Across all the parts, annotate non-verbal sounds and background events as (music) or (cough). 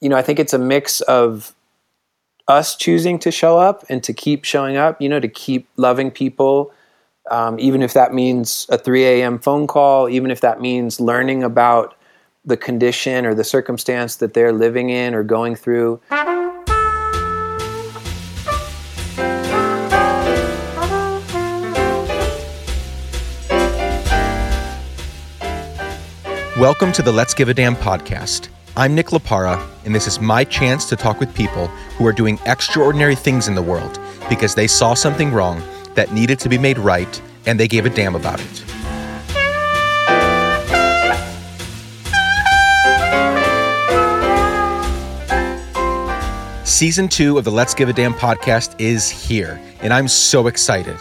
you know, I think it's a mix of us choosing to show up and to keep showing up, you know, to keep loving people, um, even if that means a 3 a.m. phone call, even if that means learning about the condition or the circumstance that they're living in or going through. Welcome to the Let's Give a Damn podcast. I'm Nick Laparra, and this is my chance to talk with people who are doing extraordinary things in the world because they saw something wrong that needed to be made right and they gave a damn about it. Season two of the Let's Give a Damn podcast is here, and I'm so excited.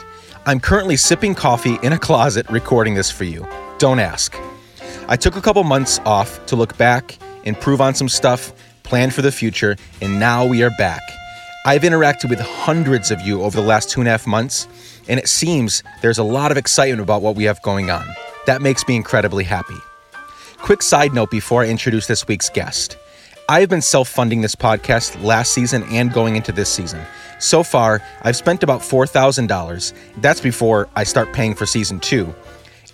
I'm currently sipping coffee in a closet recording this for you. Don't ask. I took a couple months off to look back improve on some stuff, plan for the future, and now we are back. I've interacted with hundreds of you over the last two and a half months, and it seems there's a lot of excitement about what we have going on. That makes me incredibly happy. Quick side note before I introduce this week's guest. I have been self funding this podcast last season and going into this season. So far, I've spent about $4,000. That's before I start paying for season two.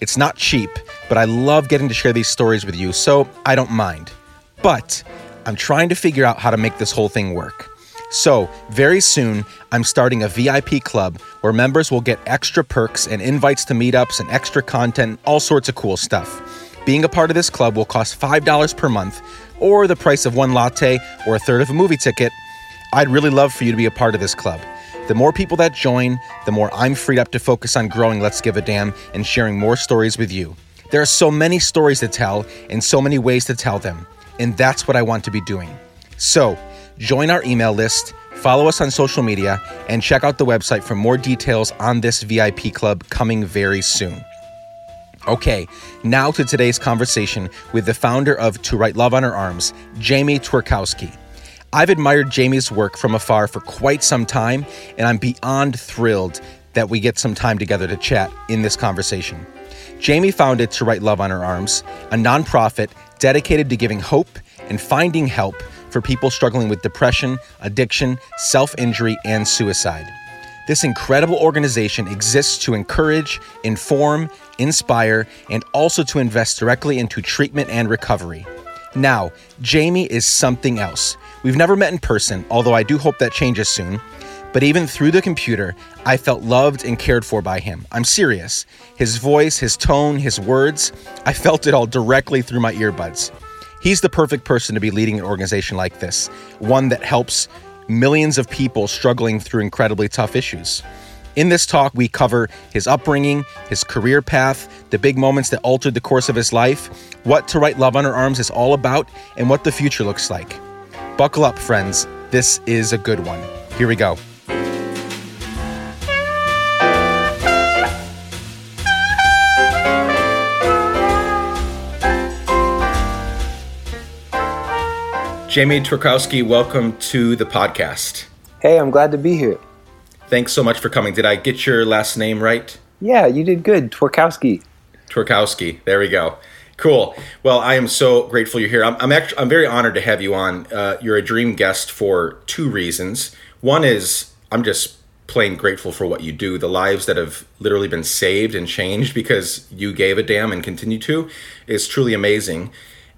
It's not cheap, but I love getting to share these stories with you, so I don't mind. But I'm trying to figure out how to make this whole thing work. So, very soon, I'm starting a VIP club where members will get extra perks and invites to meetups and extra content, all sorts of cool stuff. Being a part of this club will cost $5 per month, or the price of one latte or a third of a movie ticket. I'd really love for you to be a part of this club. The more people that join, the more I'm freed up to focus on growing Let's Give a Damn and sharing more stories with you. There are so many stories to tell and so many ways to tell them and that's what I want to be doing. So, join our email list, follow us on social media, and check out the website for more details on this VIP club coming very soon. Okay, now to today's conversation with the founder of To Write Love on Her Arms, Jamie Tworkowski. I've admired Jamie's work from afar for quite some time, and I'm beyond thrilled that we get some time together to chat in this conversation. Jamie founded To Write Love on Her Arms, a nonprofit dedicated to giving hope and finding help for people struggling with depression, addiction, self injury, and suicide. This incredible organization exists to encourage, inform, inspire, and also to invest directly into treatment and recovery. Now, Jamie is something else. We've never met in person, although I do hope that changes soon. But even through the computer, I felt loved and cared for by him. I'm serious. His voice, his tone, his words, I felt it all directly through my earbuds. He's the perfect person to be leading an organization like this, one that helps millions of people struggling through incredibly tough issues. In this talk, we cover his upbringing, his career path, the big moments that altered the course of his life, what To Write Love on Her Arms is all about, and what the future looks like. Buckle up, friends. This is a good one. Here we go. Jamie Tworkowski, welcome to the podcast. Hey, I'm glad to be here. Thanks so much for coming. Did I get your last name right? Yeah, you did good. Tworkowski. Tworkowski. There we go. Cool. Well, I am so grateful you're here. I'm, I'm actually I'm very honored to have you on. Uh, you're a dream guest for two reasons. One is I'm just plain grateful for what you do, the lives that have literally been saved and changed because you gave a damn and continue to is truly amazing.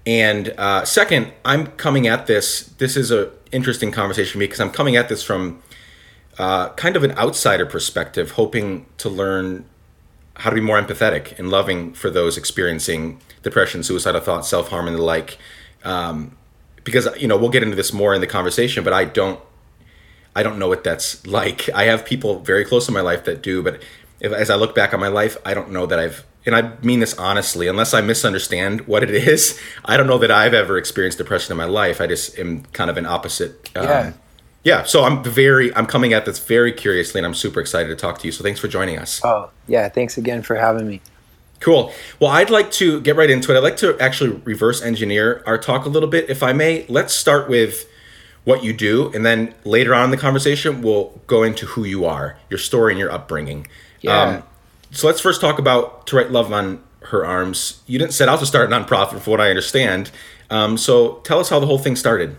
And uh, second, I'm coming at this. This is a interesting conversation for me because I'm coming at this from uh, kind of an outsider perspective, hoping to learn how to be more empathetic and loving for those experiencing depression, suicidal thoughts, self harm, and the like. Um, because you know we'll get into this more in the conversation, but I don't, I don't know what that's (laughs) like. I have people very close in my life that do, but if, as I look back on my life, I don't know that I've and I mean this honestly, unless I misunderstand what it is, I don't know that I've ever experienced depression in my life. I just am kind of an opposite. Um, yeah. Yeah. So I'm very, I'm coming at this very curiously and I'm super excited to talk to you. So thanks for joining us. Oh, yeah. Thanks again for having me. Cool. Well, I'd like to get right into it. I'd like to actually reverse engineer our talk a little bit, if I may. Let's start with what you do, and then later on in the conversation, we'll go into who you are, your story, and your upbringing. Yeah. Um, so let's first talk about to write love on her arms. You didn't set out to start a nonprofit, from what I understand. Um, so tell us how the whole thing started.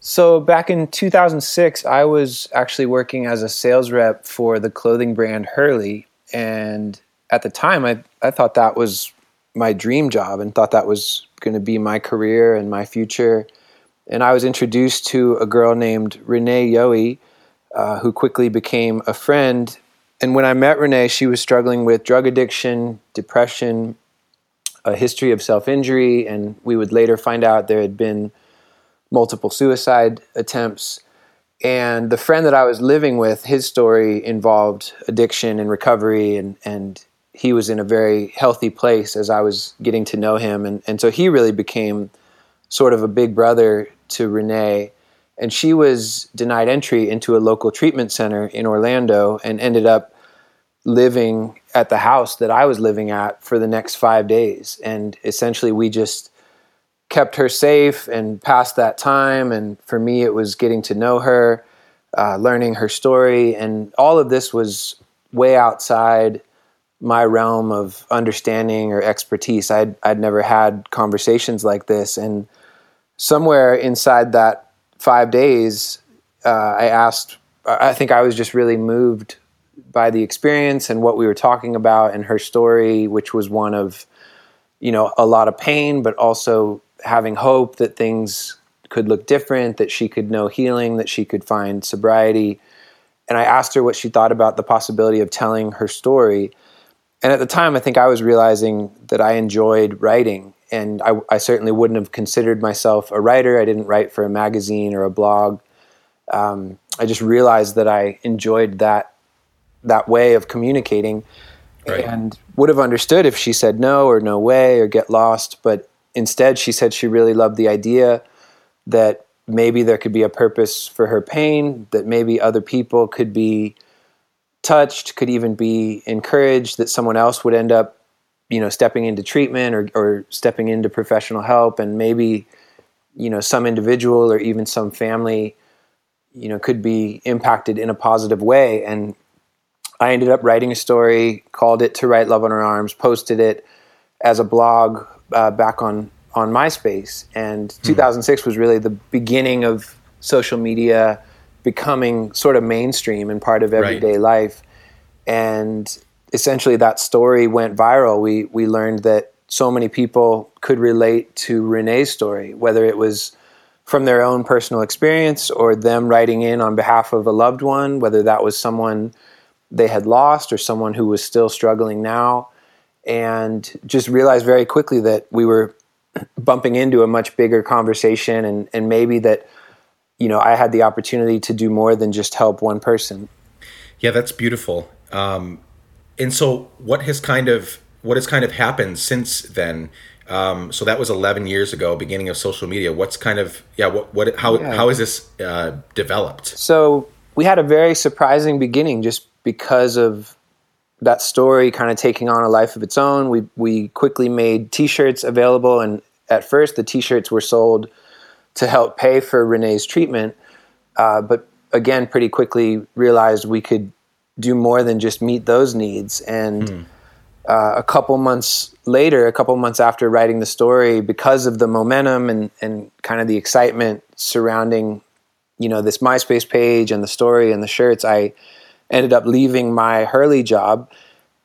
So back in 2006, I was actually working as a sales rep for the clothing brand Hurley, and at the time, I I thought that was my dream job and thought that was going to be my career and my future. And I was introduced to a girl named Renee Yohe, uh, who quickly became a friend. And when I met Renee, she was struggling with drug addiction, depression, a history of self injury, and we would later find out there had been multiple suicide attempts. And the friend that I was living with, his story involved addiction and recovery, and, and he was in a very healthy place as I was getting to know him. And, and so he really became sort of a big brother to Renee. And she was denied entry into a local treatment center in Orlando and ended up living at the house that I was living at for the next five days. And essentially, we just kept her safe and passed that time. And for me, it was getting to know her, uh, learning her story, and all of this was way outside my realm of understanding or expertise. I'd I'd never had conversations like this, and somewhere inside that five days, uh, I asked. I think I was just really moved by the experience and what we were talking about and her story, which was one of, you know, a lot of pain, but also having hope that things could look different, that she could know healing, that she could find sobriety. And I asked her what she thought about the possibility of telling her story. And at the time, I think I was realizing that I enjoyed writing. And I, I certainly wouldn't have considered myself a writer. I didn't write for a magazine or a blog. Um, I just realized that I enjoyed that that way of communicating right. and would have understood if she said no or no way or get lost. But instead, she said she really loved the idea that maybe there could be a purpose for her pain, that maybe other people could be touched, could even be encouraged, that someone else would end up, you know, stepping into treatment or, or stepping into professional help, and maybe, you know, some individual or even some family, you know, could be impacted in a positive way. And I ended up writing a story, called it "To Write Love on Her Arms," posted it as a blog uh, back on on MySpace, and hmm. 2006 was really the beginning of social media becoming sort of mainstream and part of everyday right. life. And essentially, that story went viral. We we learned that so many people could relate to Renee's story, whether it was from their own personal experience or them writing in on behalf of a loved one, whether that was someone they had lost or someone who was still struggling now. And just realized very quickly that we were bumping into a much bigger conversation and, and maybe that you know i had the opportunity to do more than just help one person. Yeah that's beautiful. Um, and so what has kind of what has kind of happened since then? Um, so that was 11 years ago beginning of social media. What's kind of yeah what what how yeah. how is this uh, developed? So we had a very surprising beginning just because of that story kind of taking on a life of its own, we we quickly made T-shirts available, and at first the T-shirts were sold to help pay for Renee's treatment, uh, but again, pretty quickly realized we could do more than just meet those needs. And mm. uh, a couple months later, a couple months after writing the story, because of the momentum and and kind of the excitement surrounding, you know, this MySpace page and the story and the shirts, I ended up leaving my Hurley job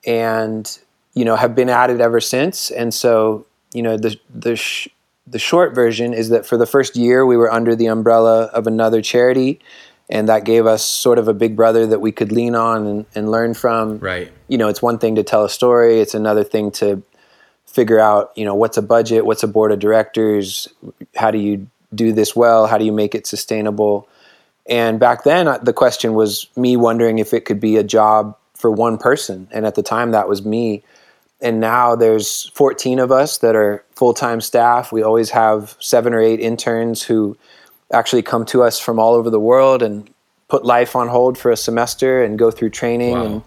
and you know have been at it ever since. And so you know the the sh- the short version is that for the first year we were under the umbrella of another charity and that gave us sort of a big brother that we could lean on and, and learn from. Right. You know it's one thing to tell a story. It's another thing to figure out you know what's a budget what's a board of directors how do you do this well? How do you make it sustainable and back then, uh, the question was me wondering if it could be a job for one person. And at the time, that was me. And now there's 14 of us that are full time staff. We always have seven or eight interns who actually come to us from all over the world and put life on hold for a semester and go through training. Wow. And,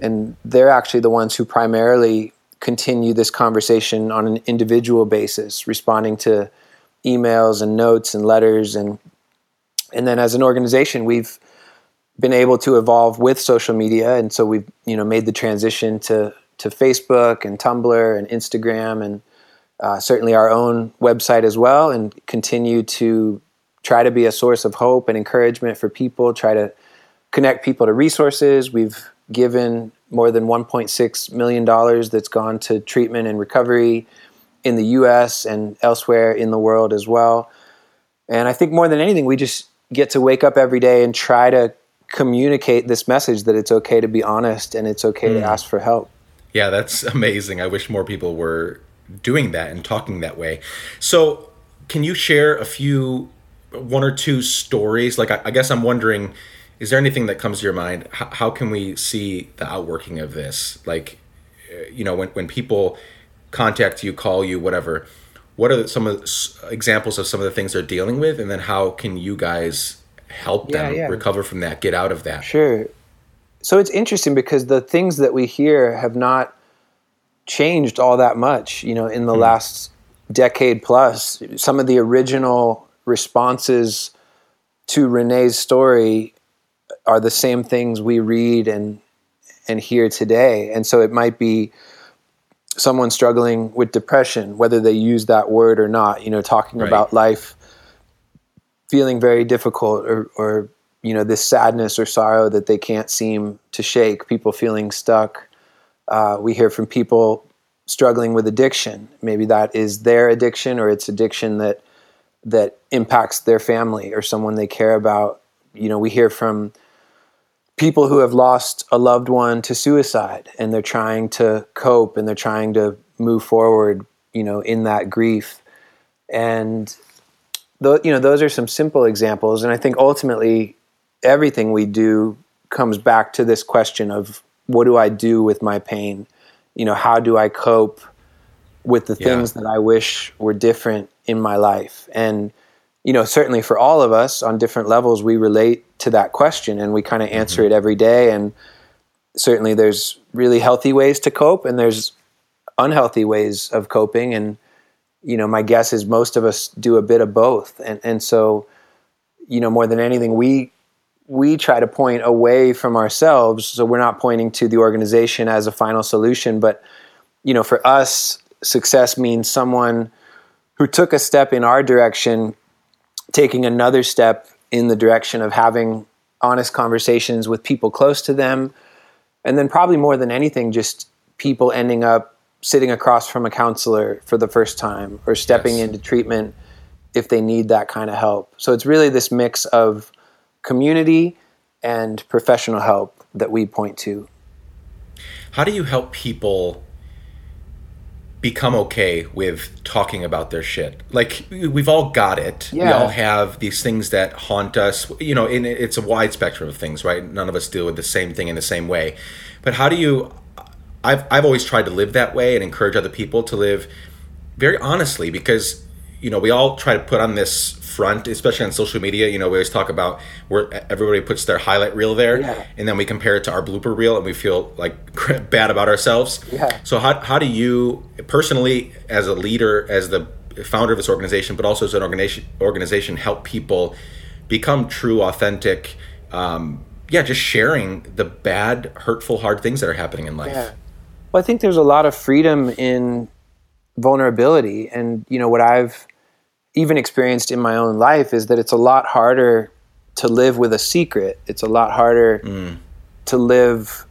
and they're actually the ones who primarily continue this conversation on an individual basis, responding to emails and notes and letters and and then as an organization, we've been able to evolve with social media, and so we've you know made the transition to to Facebook and Tumblr and Instagram and uh, certainly our own website as well, and continue to try to be a source of hope and encouragement for people, try to connect people to resources. We've given more than 1.6 million dollars that's gone to treatment and recovery in the US and elsewhere in the world as well. And I think more than anything we just get to wake up every day and try to communicate this message that it's okay to be honest and it's okay mm. to hmm. ask for help. Yeah, that's (laughs) amazing. I wish more people were doing that and talking that way. So, can you share a few, one or two stories? Like, I, I guess I'm wondering, is there anything that comes to your mind? How, how can we see the outworking of this? Like, uh, you know, when, when people contact you, call you, whatever, what are some of the examples of some of the things they're dealing with? And then how can you guys help them yeah, yeah. recover from that, get out of that? Sure. So it's interesting because the things that we hear have not changed all that much, you know, in the hmm. last decade plus. Some of the original responses to Renee's story are the same things we read and and hear today. And so it might be someone struggling with depression, whether they use that word or not, you know, talking right. about life feeling very difficult or, or, you know, this sadness or sorrow that they can't seem to shake, people feeling stuck. Uh, we hear from people struggling with addiction. Maybe that is their addiction or it's addiction that that impacts their family or someone they care about. You know, we hear from people who have lost a loved one to suicide and they're trying to cope and they're trying to move forward, you know, in that grief. And th- you know, those are some simple examples and I think ultimately everything we do comes back to this question of what do I do with my pain? you know, how do I cope with the things yeah. that I wish were different in my life? And, you know, certainly for all of us on different levels, we relate to that question and we kind of answer mm-hmm. it every day. And certainly there's really healthy ways to cope and there's unhealthy ways of coping. And, you know, my guess is most of us do a bit of both. And, and so, you know, more than anything, we we try to point away from ourselves so we're not pointing to the organization as a final solution but you know for us success means someone who took a step in our direction taking another step in the direction of having honest conversations with people close to them and then probably more than anything just people ending up sitting across from a counselor for the first time or stepping yes. into treatment if they need that kind of help so it's really this mix of community and professional help that we point to. How do you help people become okay with talking about their shit? Like we've all got it. Yeah. We all have these things that haunt us. You know, and it's a wide spectrum of things, right? None of us deal with the same thing in the same way. But how do you I've I've always tried to live that way and encourage other people to live very honestly because you know, we all try to put on this front, especially on social media. You know, we always talk about where everybody puts their highlight reel there, yeah. and then we compare it to our blooper reel, and we feel like (laughs) bad about ourselves. Yeah. So how how do you personally, as a leader, as the founder of this organization, but also as an organization, organization help people become true, authentic? Um, yeah, just sharing the bad, hurtful, hard things that are happening in life. Yeah. Well, I think there's a lot of freedom in vulnerability. And, you know, what I've even experienced in my own life is that it's a lot harder to live with a secret. It's a lot harder mm. to live,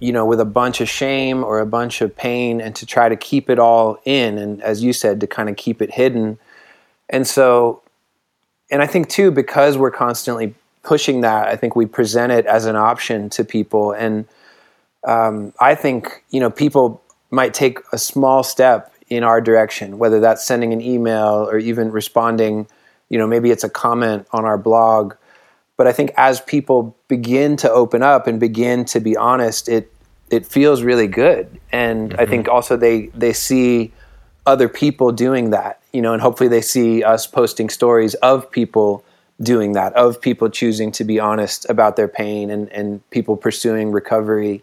you know, with a bunch of shame or a bunch of pain and to try to keep it all in. And as you said, to kind of keep it hidden. And so, and I think too, because we're constantly pushing that, I think we present it as an option to people. And um, I think, you know, people might take a small step in our direction, whether that's sending an email or even responding, you know, maybe it's a comment on our blog. But I think as people begin to open up and begin to be honest, it it feels really good. And mm-hmm. I think also they they see other people doing that, you know, and hopefully they see us posting stories of people doing that, of people choosing to be honest about their pain and, and people pursuing recovery.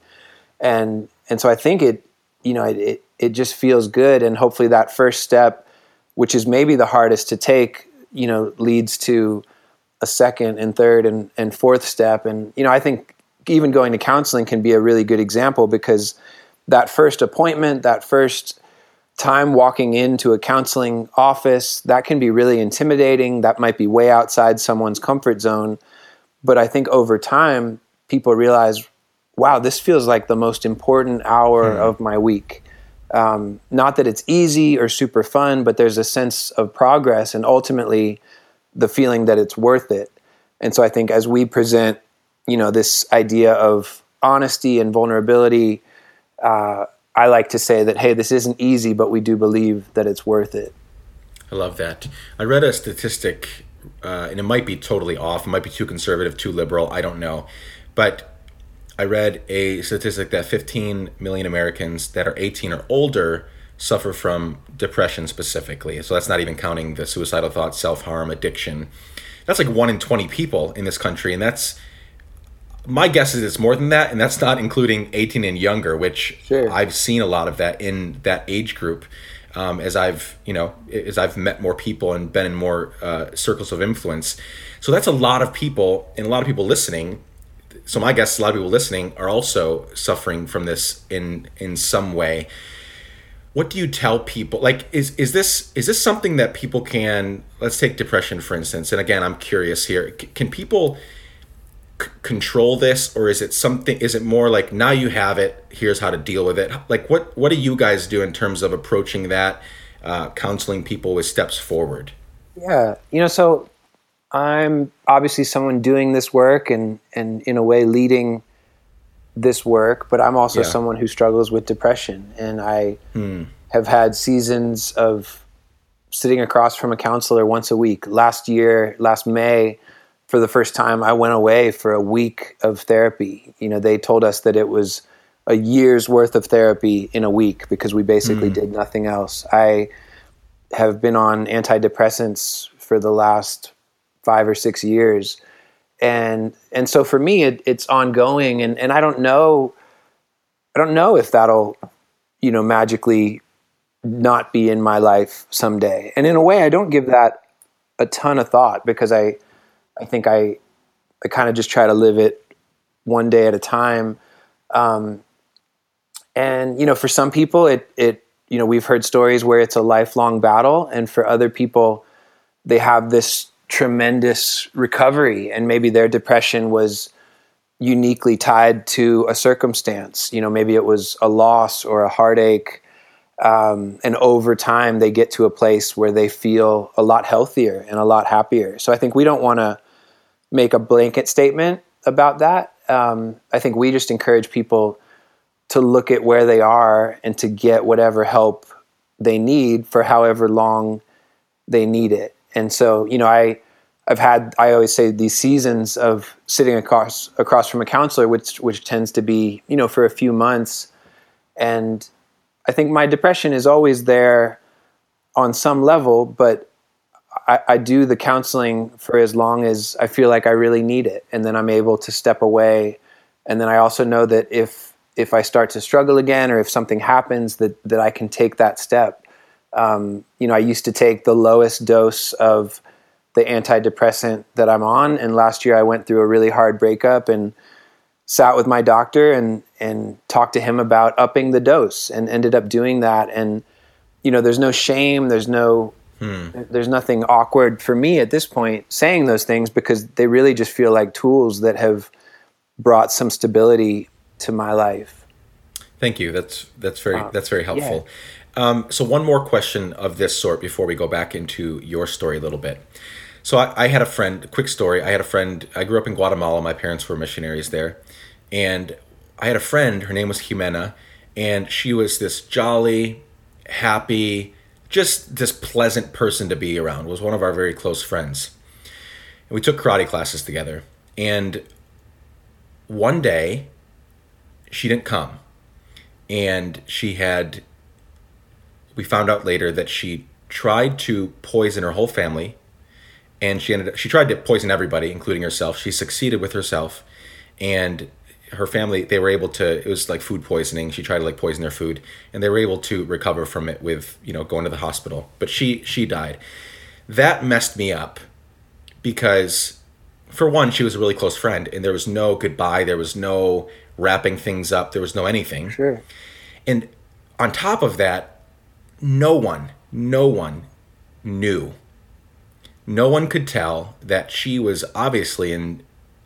And and so I think it, you know, it, it just feels good and hopefully that first step which is maybe the hardest to take you know leads to a second and third and, and fourth step and you know i think even going to counseling can be a really good example because that first appointment that first time walking into a counseling office that can be really intimidating. That might be way outside someone's comfort zone. But I think over time, people realize, wow, this feels like the most important hour mm. of my week. Um, not that it's easy or super fun, but there's a sense of progress and ultimately the feeling that it's worth it. And so I think as we present, you know, this idea of honesty and vulnerability, uh, I like to say that, hey, this isn't easy, but we do believe that it's worth it. I love that. I read a statistic, uh, and it might be totally off, it might be too conservative, too liberal, I don't know. But I read a statistic that 15 million Americans that are 18 or older suffer from depression specifically. So that's not even counting the suicidal thoughts, self harm, addiction. That's like one in 20 people in this country, and that's my guess is it's more than that, and that's not including 18 and younger, which sure. I've seen a lot of that in that age group. Um, as I've you know as I've met more people and been in more uh, circles of influence, so that's a lot of people and a lot of people listening. So my guess, a lot of people listening are also suffering from this in in some way. What do you tell people? Like, is is this is this something that people can? Let's take depression for instance. And again, I'm curious here. C- can people control this or is it something is it more like now you have it here's how to deal with it like what what do you guys do in terms of approaching that uh, counseling people with steps forward yeah you know so i'm obviously someone doing this work and and in a way leading this work but i'm also yeah. someone who struggles with depression and i hmm. have had seasons of sitting across from a counselor once a week last year last may for the first time, I went away for a week of therapy. You know, they told us that it was a year's worth of therapy in a week because we basically mm. did nothing else. I have been on antidepressants for the last five or six years. And and so for me it, it's ongoing and, and I don't know I don't know if that'll, you know, magically not be in my life someday. And in a way I don't give that a ton of thought because I I think I I kind of just try to live it one day at a time. Um, and you know, for some people, it it you know we've heard stories where it's a lifelong battle, and for other people, they have this tremendous recovery, and maybe their depression was uniquely tied to a circumstance. You know, maybe it was a loss or a heartache. Um, and over time, they get to a place where they feel a lot healthier and a lot happier. So I think we don't want to make a blanket statement about that. Um, I think we just encourage people to look at where they are and to get whatever help they need for however long they need it. And so, you know, I I've had I always say these seasons of sitting across across from a counselor, which which tends to be you know for a few months, and I think my depression is always there on some level, but I, I, do the counseling for as long as I feel like I really need it, and then I'm able to step away. And then I also know that if if I start to struggle again, or if something happens, that that I can take that step. Um, you know, I used to take the lowest dose of the antidepressant that I'm on, and last year I went through a really hard breakup and sat with my doctor and and talked to him about upping the dose, and ended up doing that. And you know, there's no shame, there's no Hmm. There's nothing awkward for me at this point saying those things because they really just feel like tools that have brought some stability to my life. Thank you. That's that's very uh, that's very helpful. Yeah. Um, so one more question of this sort before we go back into your story a little bit. So I, I had a friend. Quick story. I had a friend. I grew up in Guatemala. My parents were missionaries there, and I had a friend. Her name was Jimena, and she was this jolly, happy just this pleasant person to be around was one of our very close friends and we took karate classes together and one day she didn't come and she had we found out later that she tried to poison her whole family and she ended up she tried to poison everybody including herself. She succeeded with herself and her family they were able to it was like food poisoning. She tried to like poison their food and they were able to recover from it with you know going to the hospital. But she she died. That messed me up because for one she was a really close friend and there was no goodbye. There was no wrapping things up. There was no anything. Sure. And on top of that no one, no one knew. No one could tell that she was obviously in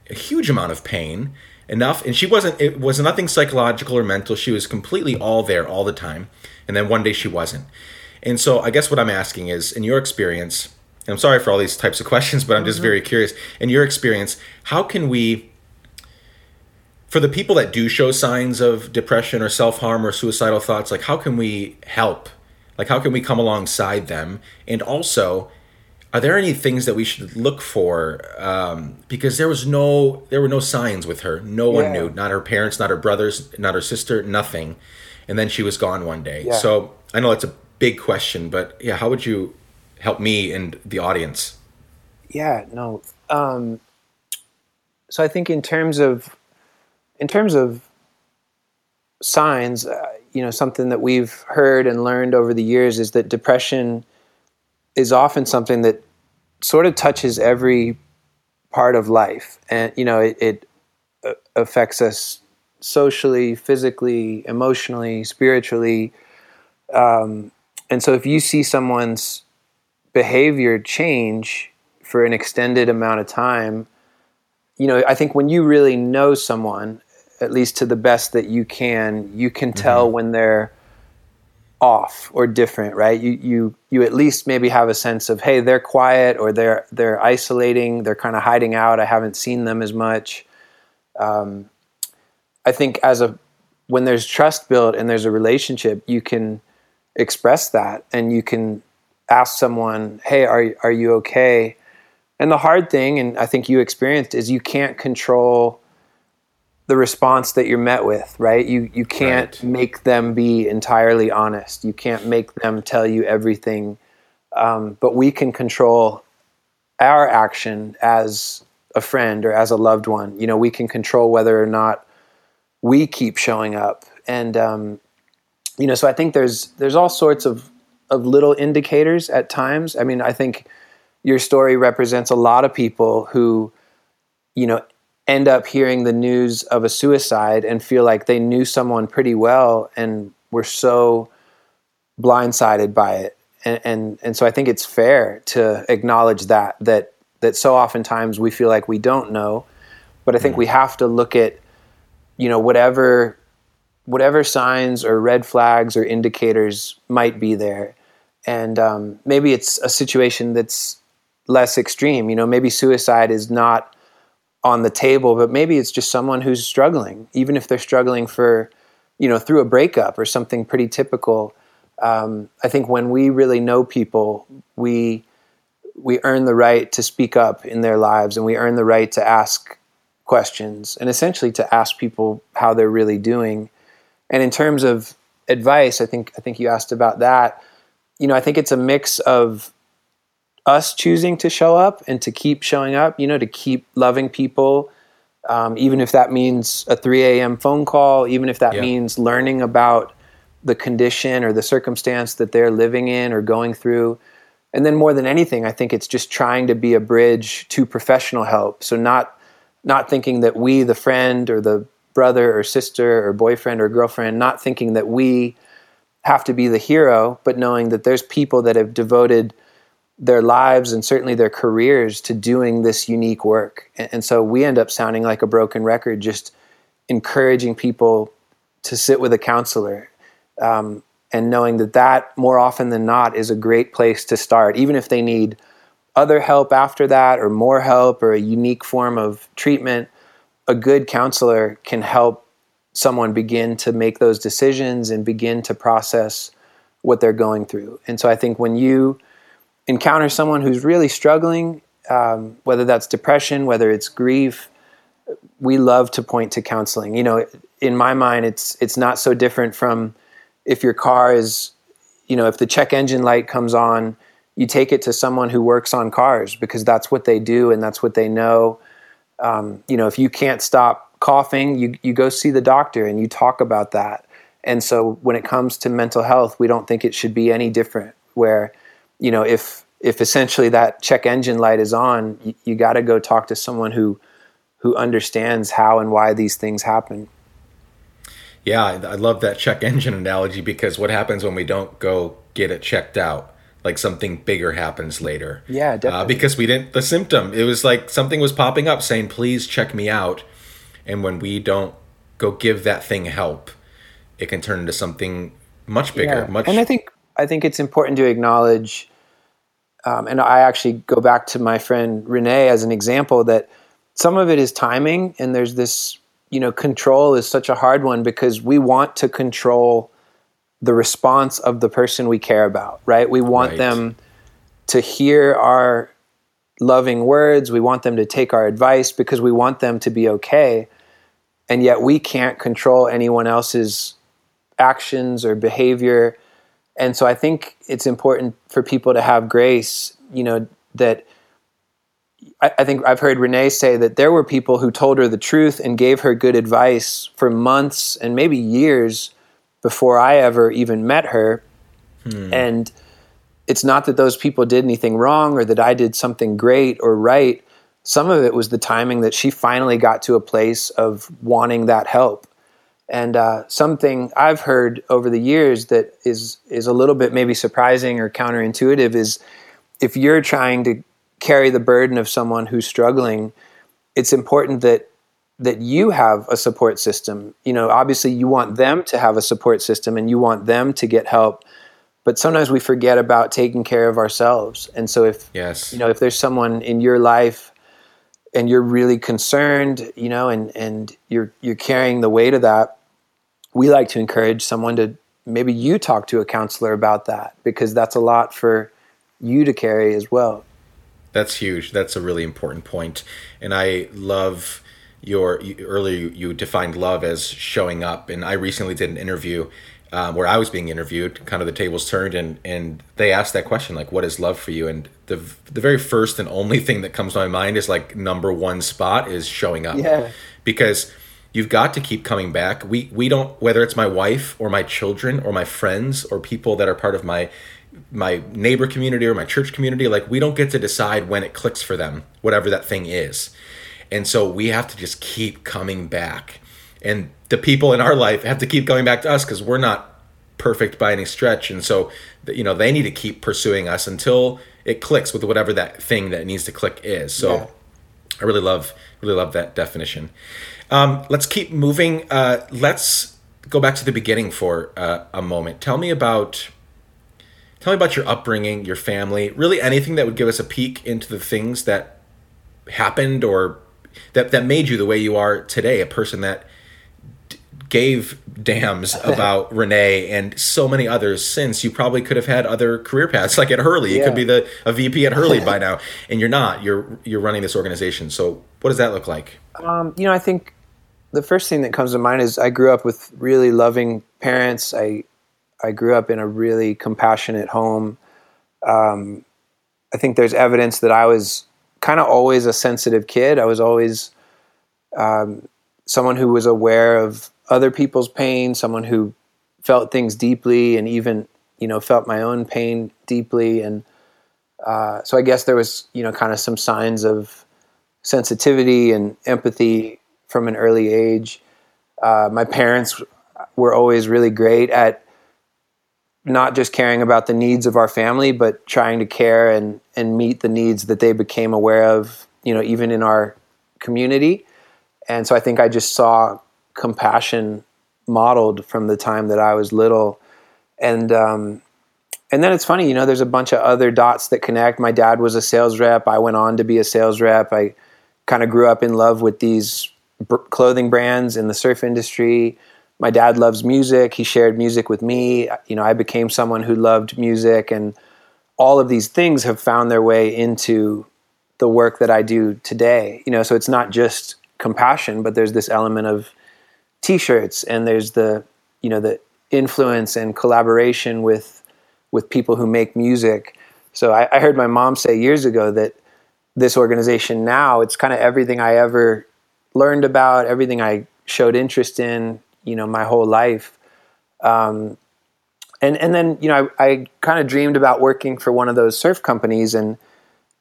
a huge amount of pain enough and she wasn't it was nothing psychological or mental she was completely all there all the time and then one day she wasn't and so i guess what i'm asking is in your experience i'm sorry for all these types of (laughs) questions but i'm just mm-hmm. very curious in your experience how can we for the people that do show signs of depression or self-harm or suicidal thoughts like how can we help like how can we come alongside them? And also are there any things that we should look for um, because there was no there were no signs with her. No one knew. Not her parents not her brothers not her sister nothing. And then she was gone one day. Yeah. so i know that's a big question but yeah how would you help me and the audience? Yeah no um, so i think in terms of in terms of signs uh, you know something that we've heard and learned over the years is that depression is often something that sort of touches every part of life, and you know it, it uh, affects us socially, physically, emotionally, spiritually. Um, and so, if you see someone's behavior change for an extended amount of time, you know, I think when you really know someone, at least to the best that you can, you can tell mm-hmm. when they're off or different, right? You you you at least maybe have a sense of hey, they're quiet or they're they're isolating, they're kind of hiding out. I haven't seen them as much. Um, I think as a when there's trust built and there's a relationship, you can express that and you can ask someone, "Hey, are are you okay?" And the hard thing, and I think you experienced, is you can't control the response that you're met with, right? You you can't right. make them be entirely honest. You can't make them tell you everything, um, but we can control our action as a friend or as a loved one. You know, we can control whether or not we keep showing up, and um, you know, so I think there's there's all sorts of of little indicators at times. I mean, I think your story represents a lot of people who, you know, end up hearing the news of a suicide and feel like they knew someone pretty well and were so blindsided by it. And, and, and so I think it's fair to acknowledge that, that, that so oftentimes we feel like we don't know, but I think mm. we have to look at, you know, whatever, whatever signs or red flags or indicators might be there. And um, maybe it's a situation that's less extreme. You know, maybe suicide is not on the table, but maybe it's just someone who's struggling, even if they're struggling for, you know, through a breakup or something pretty typical. Um, I think when we really know people, we we earn the right to speak up in their lives, and we earn the right to ask questions, and essentially to ask people how they're really doing. And in terms of advice, I think I think you asked about that. You know, I think it's a mix of us choosing to show up and to keep showing up, you know, to keep loving people, um, even if that means a 3 a.m. phone call, even if that yeah. means learning about the condition or the circumstance that they're living in or going through. And then more than anything, I think it's just trying to be a bridge to professional help. So not not thinking that we, the friend or the brother or sister or boyfriend or girlfriend, not thinking that we have to be the hero, but knowing that there's people that have devoted their lives and certainly their careers to doing this unique work. And, and, so we end up sounding like a broken record, just encouraging people to sit with a counselor um, and knowing that that more often than not is a great place to start, even if they need other help after that or more help or a unique form of treatment. A good counselor can help someone begin to make those decisions and begin to process what they're going through. And so I think when you encounter someone who's really struggling, um, whether that's depression, whether it's grief, we love to point to counseling. You know, in my mind, it's it's not so different from if your car is, you know, if the check engine light comes on, you take it to someone who works on cars because that's what they do and that's what they know. Um, you know, if you can't stop coughing, you you go see the doctor and you talk about that. And so when it comes to mental health, we don't think it should be any different. Where you know, if if essentially that check engine light is on, you, you got to go talk to someone who who understands how and why these things happen. Yeah, I love that check engine analogy because what happens when we don't go get it checked out like something bigger happens later. Yeah, definitely. Uh, because we didn't the symptom. It was like something was popping up saying, "Please check me out," and when we don't go give that thing help, it can turn into something much bigger. Yeah. Much. And I think I think it's important to acknowledge. Um, and I actually go back to my friend Renee as an example that some of it is timing, and there's this you know control is such a hard one because we want to control the response of the person we care about, right? We want Right. them to hear our loving words. We want them to take our advice because we want them to be okay. And yet we can't control anyone else's actions or behavior. And so I think it's important for people to have grace, you know, that I, I think I've heard Renee say that there were people who told her the truth and gave her good advice for months and maybe years before I ever even met her. Hmm. And it's not that those people did anything wrong or that I did something great or right. Some of it was the timing that she finally got to a place of wanting that help. And uh, something I've heard over the years that is is a little bit maybe surprising or counterintuitive is if you're trying to carry the burden of someone who's struggling, it's important that that you have a support system. You know, obviously you want them to have a support system and you want them to get help, but sometimes we forget about taking care of ourselves. And so if yes. you know, if there's someone in your life and you're really concerned, you know, and and you're you're carrying the weight of that, we like to encourage someone to maybe you talk to a counselor about that because that's a lot for you to carry as well. That's huge. That's a really important point. And I love your you, earlier you defined love as showing up. And I recently did an interview um, where I was being interviewed. Kind of the tables turned, and and they asked that question like, "What is love for you?" And the the very first and only thing that comes to my mind is like number one spot is showing up. Yeah. Because you've got to keep coming back. We we don't whether it's my wife or my children or my friends or people that are part of my my neighbor community or my church community like we don't get to decide when it clicks for them whatever that thing is and so we have to just keep coming back and the people in our life have to keep going back to us because we're not perfect by any stretch. And so you know they need to keep pursuing us until it clicks with whatever that thing that needs to click is. So Yeah. i really love really love that definition. Um, let's keep moving. Uh, let's go back to the beginning for uh, a moment. Tell me about tell me about your upbringing your family really anything that would give us a peek into the things that happened or that that made you the way you are today a person that gave damns (laughs) about renee and so many others since you probably could have had other career paths like at hurley you could be the a vp at hurley by (laughs) now and you're not you're you're running this organization so what does that look like Um, you know, I think the first thing that comes to mind is I grew up with really loving parents. I I grew up in a really compassionate home. Um, I think there's evidence that I was kind of always a sensitive kid. I was always um, someone who was aware of other people's pain, someone who felt things deeply, and even you know felt my own pain deeply. And uh, so I guess there was you know kind of some signs of sensitivity and empathy from an early age. Uh, my parents were always really great at not just caring about the needs of our family, but trying to care and, and meet the needs that they became aware of, you know, even in our community. And so I think I just saw compassion modeled from the time that I was little. And, um, and then it's funny, you know, there's a bunch of other dots that connect. My dad was a sales rep. I went on to be a sales rep. I kind of grew up in love with these br- clothing brands in the surf industry. My dad loves music. He shared music with me. You know, I became someone who loved music, and all of these things have found their way into the work that I do today. You know, so it's not just compassion, but there's this element of t-shirts and there's the, you know, the influence and collaboration with with people who make music. So I, I heard my mom say years ago that this organization now it's kind of everything I ever learned about, everything I showed interest in, you know, my whole life. Um, and and then you know I, I kind of dreamed about working for one of those surf companies and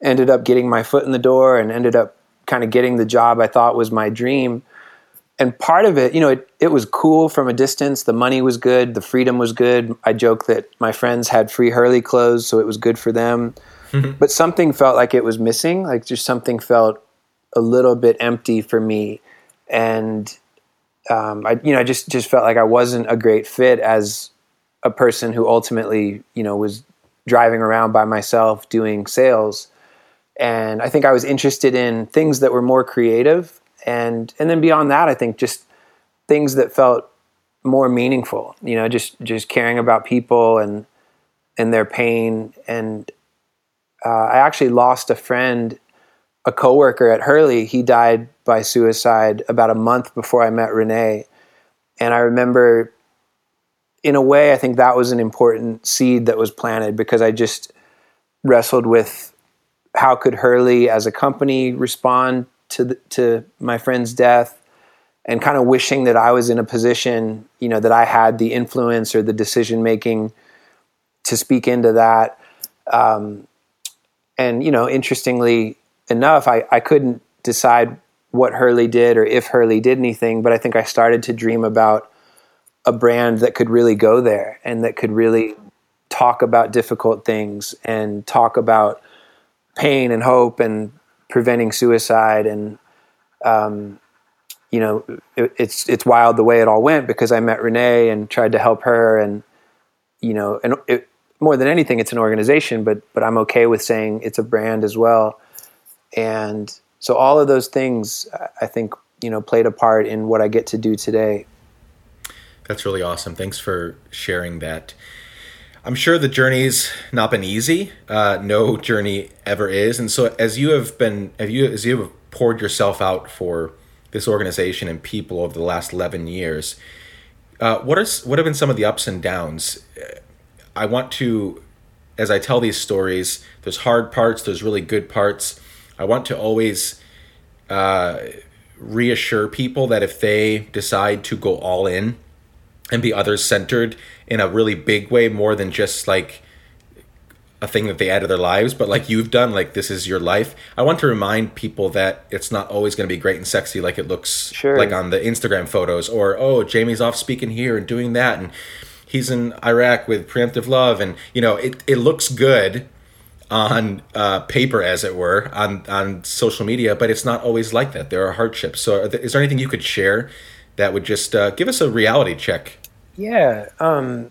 ended up getting my foot in the door and ended up kind of getting the job I thought was my dream. And part of it, you know, it, it was cool from a distance. The money was good. The freedom was good. I joke that my friends had free Hurley clothes, so it was good for them. Mm-hmm. But something felt like it was missing. Like just something felt a little bit empty for me. And, um, I, you know, I just, just felt like I wasn't a great fit as a person who ultimately, you know, was driving around by myself doing sales. And I think I was interested in things that were more creative and and then beyond that, I think just things that felt more meaningful. You know, just just caring about people and and their pain. And uh, I actually lost a friend, a coworker at Hurley. He died by suicide about a month before I met Renee. And I remember, in a way, I think that was an important seed that was planted because I just wrestled with how could Hurley as a company respond to the, to my friend's death and kind of wishing that I was in a position, you know, that I had the influence or the decision making to speak into that. Um, and you know, interestingly enough, I, I couldn't decide what Hurley did or if Hurley did anything, but I think I started to dream about a brand that could really go there and that could really talk about difficult things and talk about pain and hope and preventing suicide and um, you know it, it's it's wild the way it all went because I met Renee and tried to help her and you know and it, more than anything it's an organization but but I'm okay with saying it's a brand as well and so all of those things I think you know played a part in what I get to do today. That's really awesome. Thanks for sharing that. I'm sure the journey's not been easy. Uh, no journey ever is. And so, as you have been, have you as you have poured yourself out for this organization and people over the last 11 years, uh, what are what have been some of the ups and downs? Uh, I want to, as I tell these stories, there's hard parts, there's really good parts. I want to always uh, reassure people that if they decide to go all in and be others centered in a really big way more than just like a thing that they add to their lives. But like you've done like this is your life. I want to remind people that it's not always going to be great and sexy like it looks sure. like on the instagram photos or oh jamie's off speaking here and doing that and he's in iraq with preemptive love. And you know it, it looks good on uh, paper as it were on on social media but it's not always like that. There are hardships. So is there anything you could share that would just uh, give us a reality check. Yeah, um,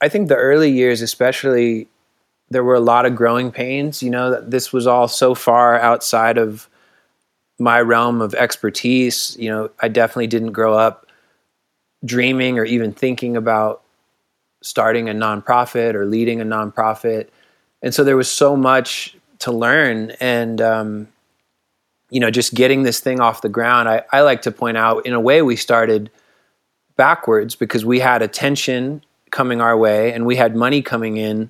I think the early years, especially, there were a lot of growing pains. You know, this was all so far outside of my realm of expertise. You know, I definitely didn't grow up dreaming or even thinking about starting a nonprofit or leading a nonprofit. And so there was so much to learn. And um, you know, just getting this thing off the ground, I, I like to point out, in a way, we started backwards because we had attention coming our way and we had money coming in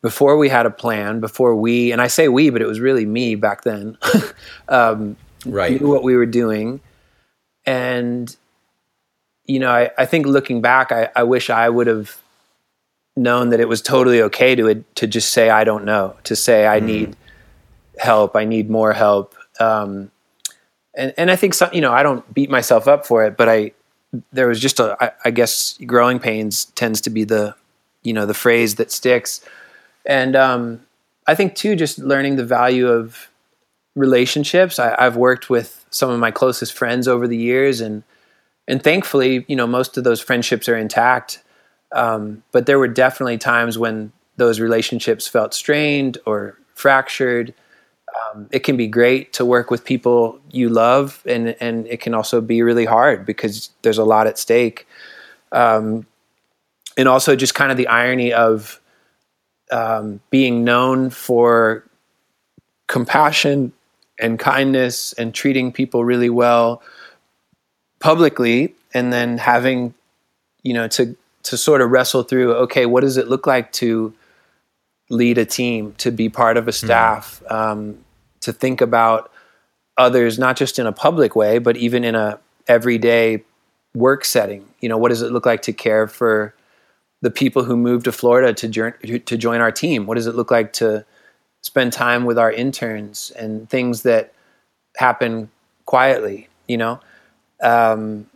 before we had a plan, before we, and I say we, but it was really me back then, (laughs) um, right. knew what we were doing. And, you know, I, I think looking back, I, I wish I would have known that it was totally okay to, to just say, I don't know, to say, I mm. need help, I need more help um, and and I think some, you know I don't beat myself up for it, but I there was just a I, I guess growing pains tends to be the you know the phrase that sticks, and um, I think too just learning the value of relationships. I, I've worked with some of my closest friends over the years, and and thankfully you know most of those friendships are intact. Um, but there were definitely times when those relationships felt strained or fractured um, it can be great to work with people you love, and and it can also be really hard because there's a lot at stake. Um, and also just kind of the irony of um, being known for compassion and kindness and treating people really well publicly, and then having you know to to sort of wrestle through okay what does it look like to lead a team to be part of a hmm. staff mm. um, to think about others not just in a public way but even in a everyday work setting you know what does it look like to care for the people who moved to Florida to to join our team what does it look like to spend time with our interns and things that happen quietly you know Um,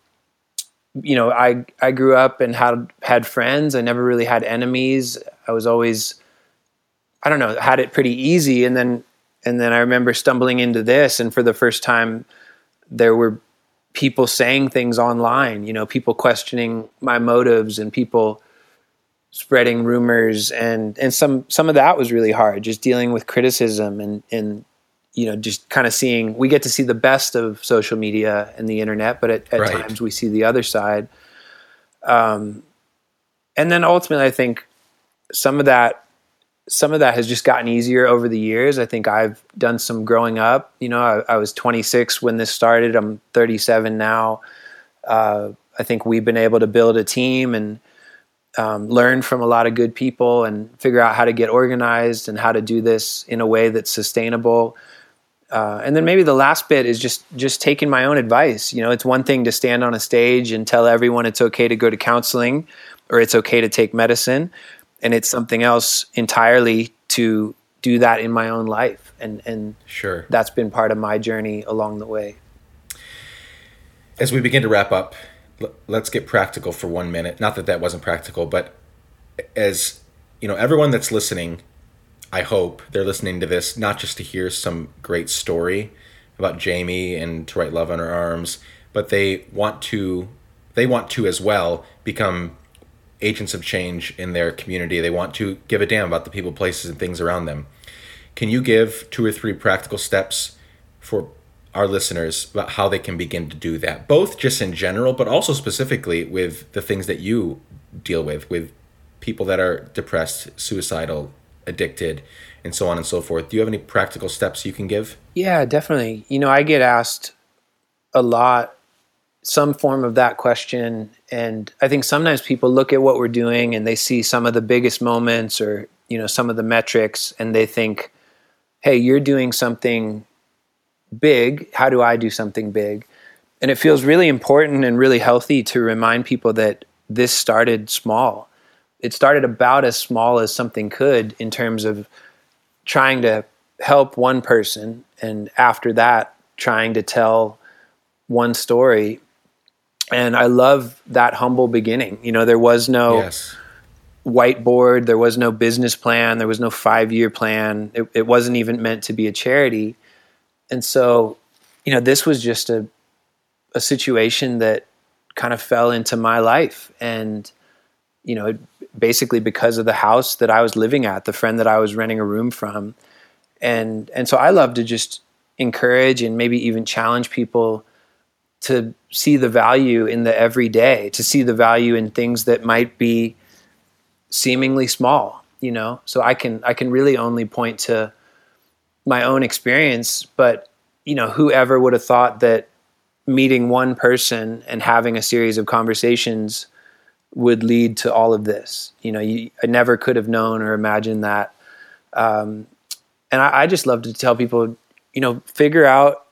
you know, I I grew up and had had friends. I never really had enemies. I was always, I don't know, had it pretty easy. And then and then I remember stumbling into this, and for the first time, there were people saying things online. You know, people questioning my motives and people spreading rumors and and some some of that was really hard just dealing with criticism and and you know just kind of seeing we get to see the best of social media and the internet but at, at right. times we see the other side um and then ultimately i think some of that some of that has just gotten easier over the years i think i've done some growing up you know i, I was 26 when this started i'm 37 now uh, i think we've been able to build a team and um, learn from a lot of good people and figure out how to get organized and how to do this in a way that's sustainable. Uh, and then maybe the last bit is just just taking my own advice. You know, it's one thing to stand on a stage and tell everyone it's okay to go to counseling or it's okay to take medicine, and it's something else entirely to do that in my own life. And and sure, that's been part of my journey along the way. As we begin to wrap up, let's get practical for one minute. Not that that wasn't practical, but as you know, everyone that's listening, I hope they're listening to this not just to hear some great story about Jamie and to write love on her arms, but they want to they want to as well become agents of change in their community. They want to give a damn about the people, places, and things around them. Can you give two or three practical steps for our listeners about how they can begin to do that, both just in general, but also specifically with the things that you deal with, with people that are depressed, suicidal, addicted, and so on and so forth. Do you have any practical steps you can give? Yeah, definitely. You know, I get asked a lot some form of that question and i think sometimes people look at what we're doing and they see some of the biggest moments or you know some of the metrics and they think hey you're doing something big, how do I do something big? And it feels really important and really healthy to remind people that this started small. It started about as small as something could in terms of trying to help one person and after that trying to tell one story and i love that humble beginning you know there was no yes. whiteboard there was no business plan there was no five year plan it, it wasn't even meant to be a charity and so, you know, this was just a a situation that kind of fell into my life and you know, basically because of the house that I was living at, the friend that I was renting a room from. And and so I love to just encourage and maybe even challenge people to see the value in the everyday, to see the value in things that might be seemingly small, you know. So I can I can really only point to my own experience, but you know, whoever would have thought that meeting one person and having a series of conversations would lead to all of this. You know, you, I never could have known or imagined that. Um, and I, I just love to tell people, you know, figure out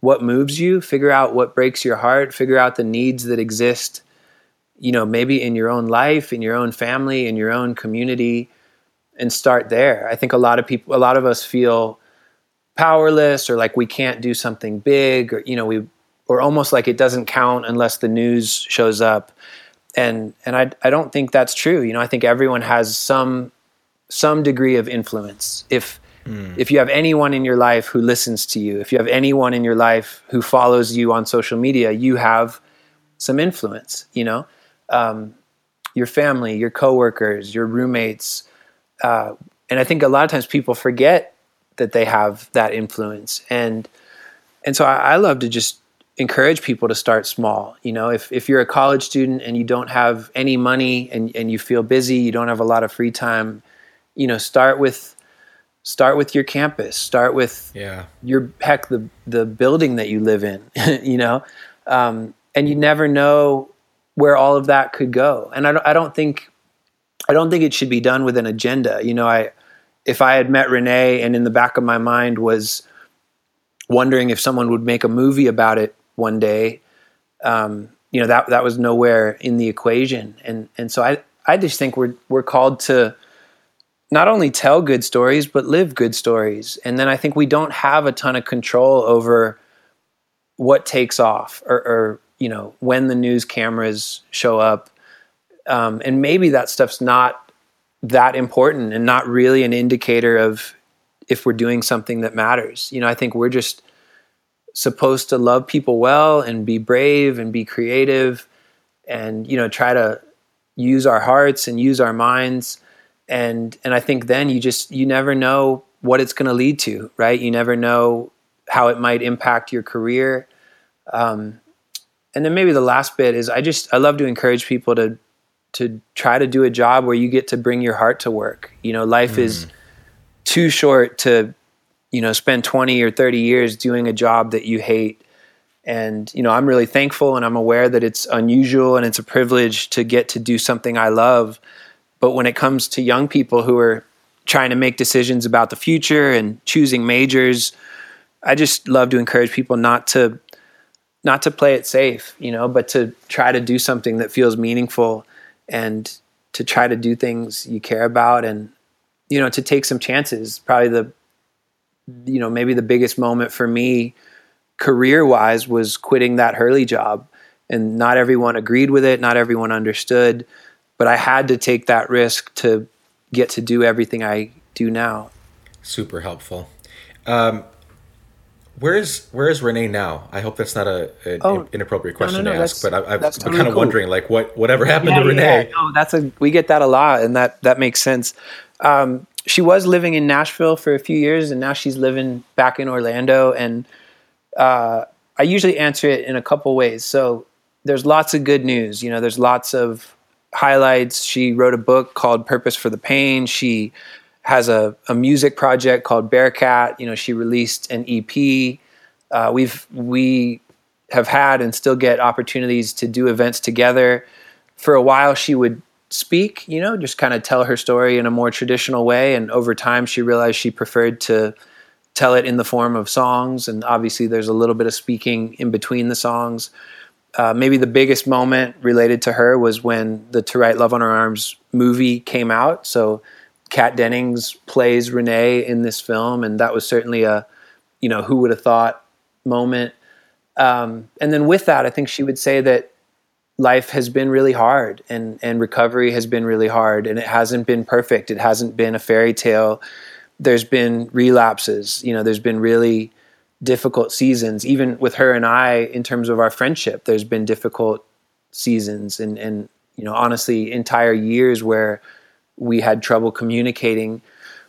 what moves you, figure out what breaks your heart, figure out the needs that exist, you know, maybe in your own life, in your own family, in your own community, and start there. I think a lot of people, a lot of us feel powerless or like we can't do something big or you know we or almost like it doesn't count unless the news shows up. And and I I don't think that's true. You know I think everyone has some some degree of influence. If if you have anyone in your life who listens to you if you have anyone in your life who follows you on social media you have some influence you know? Um, your family your coworkers your roommates uh, and I think a lot of times people forget that they have that influence. And and so I, I, love to just encourage people to start small you know? If, if you're a college student and you don't have any money and, and you feel busy you don't have a lot of free time you know start with start with your campus. Start with yeah. your heck the the building that you live in (laughs) you know? Um, and you never know where all of that could go. And I don't, I don't think i don't think it should be done with an agenda. You know i if I had met Renee and in the back of my mind was wondering if someone would make a movie about it one day, um, you know, that that was nowhere in the equation. And and so I I just think we're we're called to not only tell good stories but live good stories. And then I think we don't have a ton of control over what takes off or, or you know, when the news cameras show up. Um, and maybe that stuff's not that important and not really an indicator of if we're doing something that matters. You know, I think we're just supposed to love people well and be brave and be creative and, you know, try to use our hearts and use our minds. And, and I think then you just, you never know what it's going to lead to, right? You never know how it might impact your career. Um, and then maybe the last bit is I just I love to encourage people to to try to do a job where you get to bring your heart to work. You know, life mm. is too short to you know spend 20 or 30 years doing a job that you hate. And you know, I'm really thankful and I'm aware that it's unusual and it's a privilege to get to do something I love. But when it comes to young people who are trying to make decisions about the future and choosing majors, I just love to encourage people not to not to play it safe, you know, but to try to do something that feels meaningful and to try to do things you care about and you know to take some chances. Probably the you know maybe the biggest moment for me career wise was quitting that Hurley job and not everyone agreed with it, not everyone understood, but I had to take that risk to get to do everything I do now. Super helpful. Um, where is where is Renee now? I hope that's not a, a oh, inappropriate question no, no, no, to ask, but I, am totally kind of cool. wondering, like, what whatever happened yeah, to Renee? Yeah, no, that's a we get that a lot, and that that makes sense. Um, she was living in Nashville for a few years, and now she's living back in Orlando. And uh, I usually answer it in a couple ways. So there's lots of good news. You know, there's lots of highlights. She wrote a book called Purpose for the Pain. She has a, a music project called Bearcat. You know, she released an EP. Uh, we've we have had and still get opportunities to do events together. For a while, she would speak. You know, just kind of tell her story in a more traditional way. And over time, she realized she preferred to tell it in the form of songs. And obviously, there's a little bit of speaking in between the songs. Uh, maybe the biggest moment related to her was when the To Write Love on Her Arms movie came out. So Kat Dennings plays Renee in this film, and that was certainly a, you know, who would have thought moment. Um, and then with that, I think she would say that life has been really hard, and and recovery has been really hard, and it hasn't been perfect. It hasn't been a fairy tale. There's been relapses. You know, there's been really difficult seasons. Even with her and I, in terms of our friendship, there's been difficult seasons, and and you know, honestly, entire years where we had trouble communicating.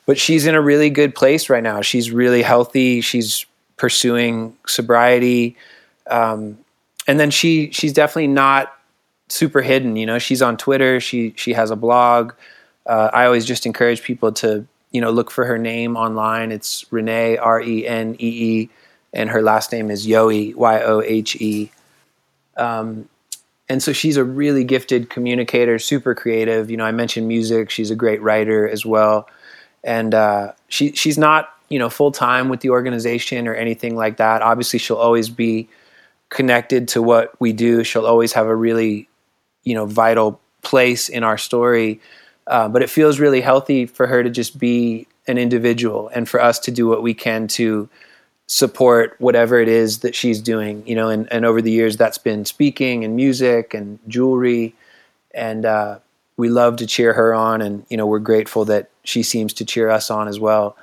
But she's in a really good place right now. She's really healthy. She's pursuing sobriety, um, and then she she's definitely not super hidden. You know, she's on Twitter. She she has a blog. Uh, I always just encourage people to you know look for her name online. It's Renee R E N E E, and her last name is Yohe Y O H E. Um, and so she's a really gifted communicator, super creative. You know, I mentioned music; she's a great writer as well, and uh, she she's not you know full time with the organization or anything like that. Obviously, she'll always be connected to what we do. She'll always have a really you know vital place in our story. Uh, but it feels really healthy for her to just be an individual and for us to do what we can to support whatever it is that she's doing you know and, and over the years that's been speaking and music and jewelry. And uh, we love to cheer her on and you know we're grateful that she seems to cheer us on as well.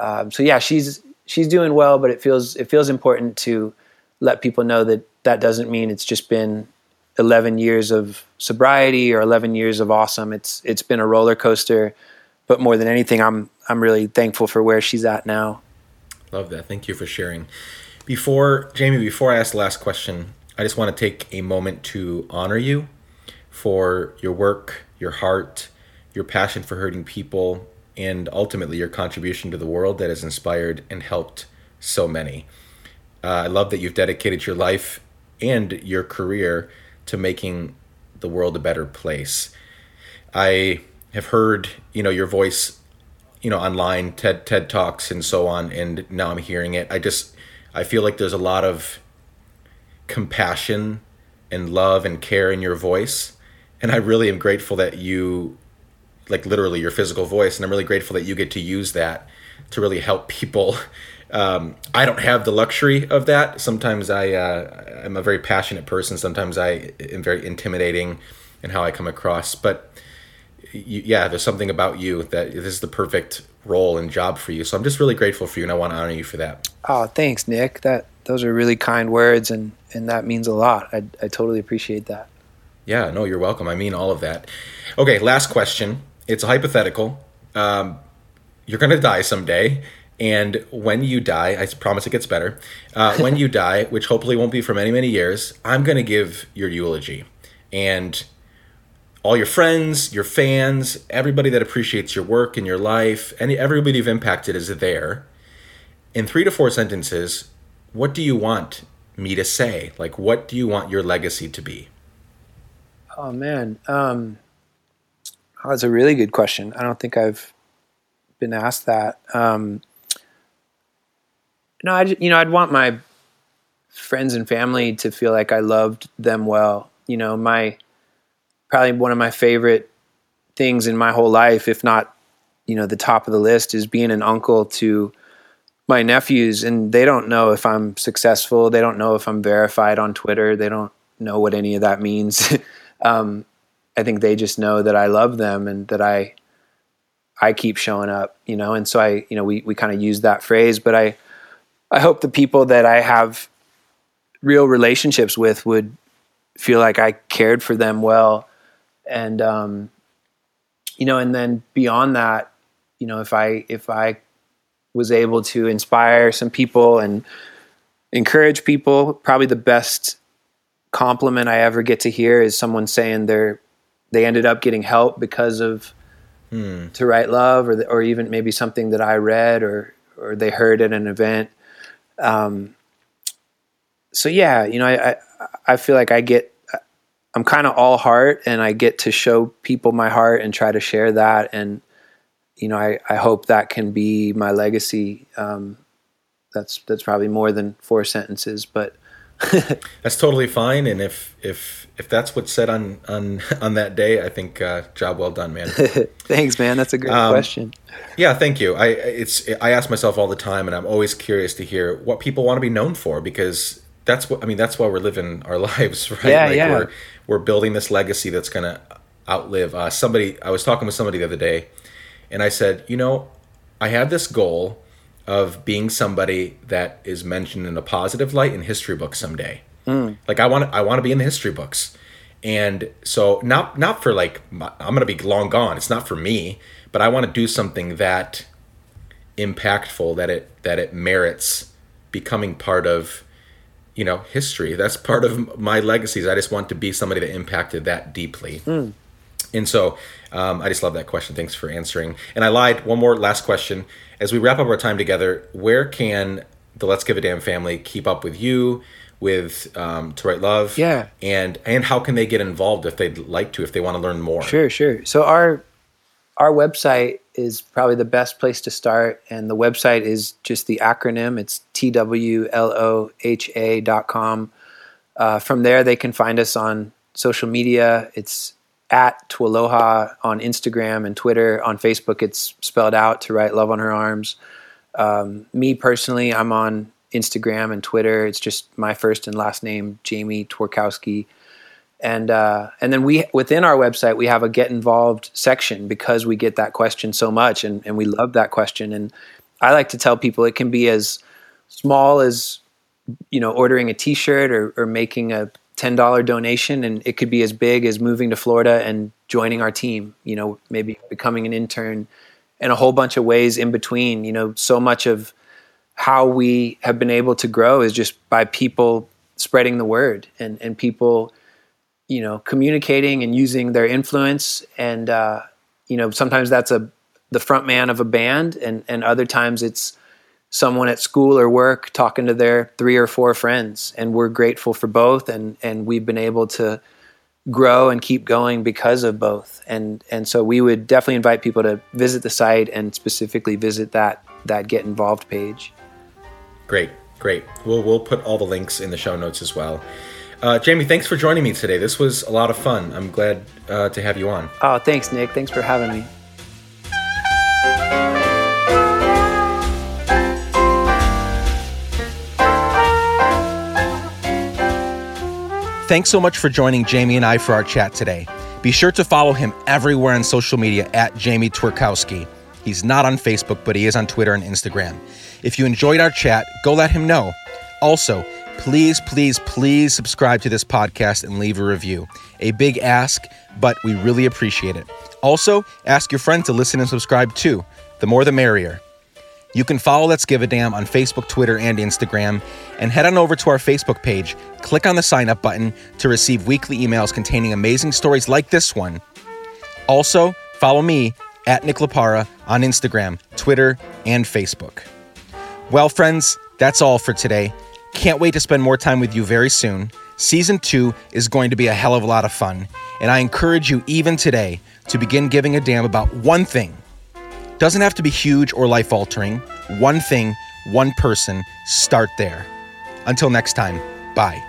Um, so yeah she's she's doing well but it feels it feels important to let people know that that doesn't mean it's just been 11 years of sobriety or 11 years of awesome. It's it's been a roller coaster but more than anything i'm i'm really thankful for where she's at now Love that. Thank you for sharing. Before, Jamie, before I ask the last question, I just want to take a moment to honor you for your work, your heart, your passion for hurting people, and ultimately your contribution to the world that has inspired and helped so many. Uh, I love that you've dedicated your life and your career to making the world a better place. I have heard, you know, your voice you know online ted ted talks and so on and now i'm hearing it i just i feel like there's a lot of compassion and love and care in your voice and i really am grateful that you like literally your physical voice and i'm really grateful that you get to use that to really help people (laughs) Um, I don't have the luxury of that. Sometimes I uh, I'm a very passionate person. Sometimes I am very intimidating in how I come across. But you, yeah, there's something about you that this is the perfect role and job for you. So I'm just really grateful for you, and I want to honor you for that. Oh, thanks, Nick. That those are really kind words, and and that means a lot. I I totally appreciate that. Yeah, no, you're welcome. I mean all of that. Okay, last question. It's a hypothetical. Um, you're gonna die someday, and when you die, I promise it gets better. Uh, when you die, which hopefully won't be for many many years, I'm gonna give your eulogy, and all your friends, your fans, everybody that appreciates your work and your life, and everybody you've impacted is there. In three to four sentences, what do you want me to say? Like, what do you want your legacy to be? Oh man, um, oh, that's a really good question. I don't think I've been asked that. Um, no, I you know I'd want my friends and family to feel like I loved them well. You know, my probably one of my favorite things in my whole life, if not, you know, the top of the list, is being an uncle to my nephews, and they don't know if I'm successful. They don't know if I'm verified on Twitter. They don't know what any of that means. (laughs) um, I think they just know that I love them and that I I keep showing up, you know. And so I, you know, we we kind of use that phrase, but I I hope the people that I have real relationships with would feel like I cared for them well, and um, you know, and then beyond that, you know, if I if I was able to inspire some people and encourage people, probably the best compliment I ever get to hear is someone saying they're they ended up getting help because of hmm. to write love or or even maybe something that I read or or they heard at an event. Um, so yeah, you know, I, I, I feel like I get I'm kind of all heart and I get to show people my heart and try to share that and you know I, I hope that can be my legacy. Um, that's that's probably more than four sentences, but (laughs) that's totally fine. And if if if that's what's said on on on that day, I think uh, job well done, man. (laughs) Thanks, man. That's a great um, question. Yeah, thank you. I it's I ask myself all the time, and I'm always curious to hear what people want to be known for because that's what I mean. That's why we're living our (laughs) lives, right? Yeah, like yeah. We're building this legacy that's gonna outlive uh, somebody. I was talking with somebody the other day, and I said, you know, I have this goal of being somebody that is mentioned in a positive light in history books someday. Mm. Like I want I want to be in the history books. And so not not for like I'm going to be long gone. It's not for me, but I want to do something that impactful that it that it merits becoming part of you know history. That's part of my legacies. I just want to be somebody that impacted that deeply. Mm. And so um, I just love that question. Thanks for answering. And I lied. One more last question. As we wrap up our time together, where can the Let's Give a Damn family keep up with you, with um, To Write Love? Yeah. And and how can they get involved if they'd like to, if they want to learn more? Sure, sure. So our our website is probably the best place to start, and the website is just the acronym. It's T W L O H A dot com. Uh, from there, they can find us on social media. It's at Twaloha on Instagram and Twitter. On Facebook, it's spelled out to write love on her arms. Um, me personally, I'm on Instagram and Twitter. It's just my first and last name, Jamie Tworkowski. And uh, and then we within our website we have a get involved section because we get that question so much and, and we love that question. And I like to tell people it can be as small as you know ordering a T-shirt or, or making a $10 donation and it could be as big as moving to Florida and joining our team, you know, maybe becoming an intern and a whole bunch of ways in between, you know, so much of how we have been able to grow is just by people spreading the word and, and people, you know, communicating and using their influence. And, uh, you know, sometimes that's a, the front man of a band and, and other times it's, someone at school or work talking to their three or four friends. And we're grateful for both and and we've been able to grow and keep going because of both. And and so we would definitely invite people to visit the site and specifically visit that that get involved page. Great great. We'll we'll put all the links in the show notes as well uh, Jamie, thanks for joining me today. This was a lot of fun. I'm glad uh, to have you on. Oh, thanks, Nick. Thanks for having me. Thanks so much for joining Jamie and I for our chat today. Be sure to follow him everywhere on social media at Jamie Tworkowski. He's not on Facebook, but he is on Twitter and Instagram. If you enjoyed our chat, go let him know. Also, please, please, please subscribe to this podcast and leave a review. A big ask, but we really appreciate it. Also, ask your friend to listen and subscribe too. The more the merrier. You can follow Let's Give a Damn on Facebook, Twitter, and Instagram, and head on over to our Facebook page. Click on the sign up button to receive weekly emails containing amazing stories like this one. Also, follow me at Nick Laparra on Instagram, Twitter, and Facebook. Well, friends, that's all for today. Can't wait to spend more time with you very soon. Season two is going to be a hell of a lot of fun, and I encourage you, even today, to begin giving a damn about one thing. Doesn't have to be huge or life altering. One thing, one person, start there. Until next time, bye.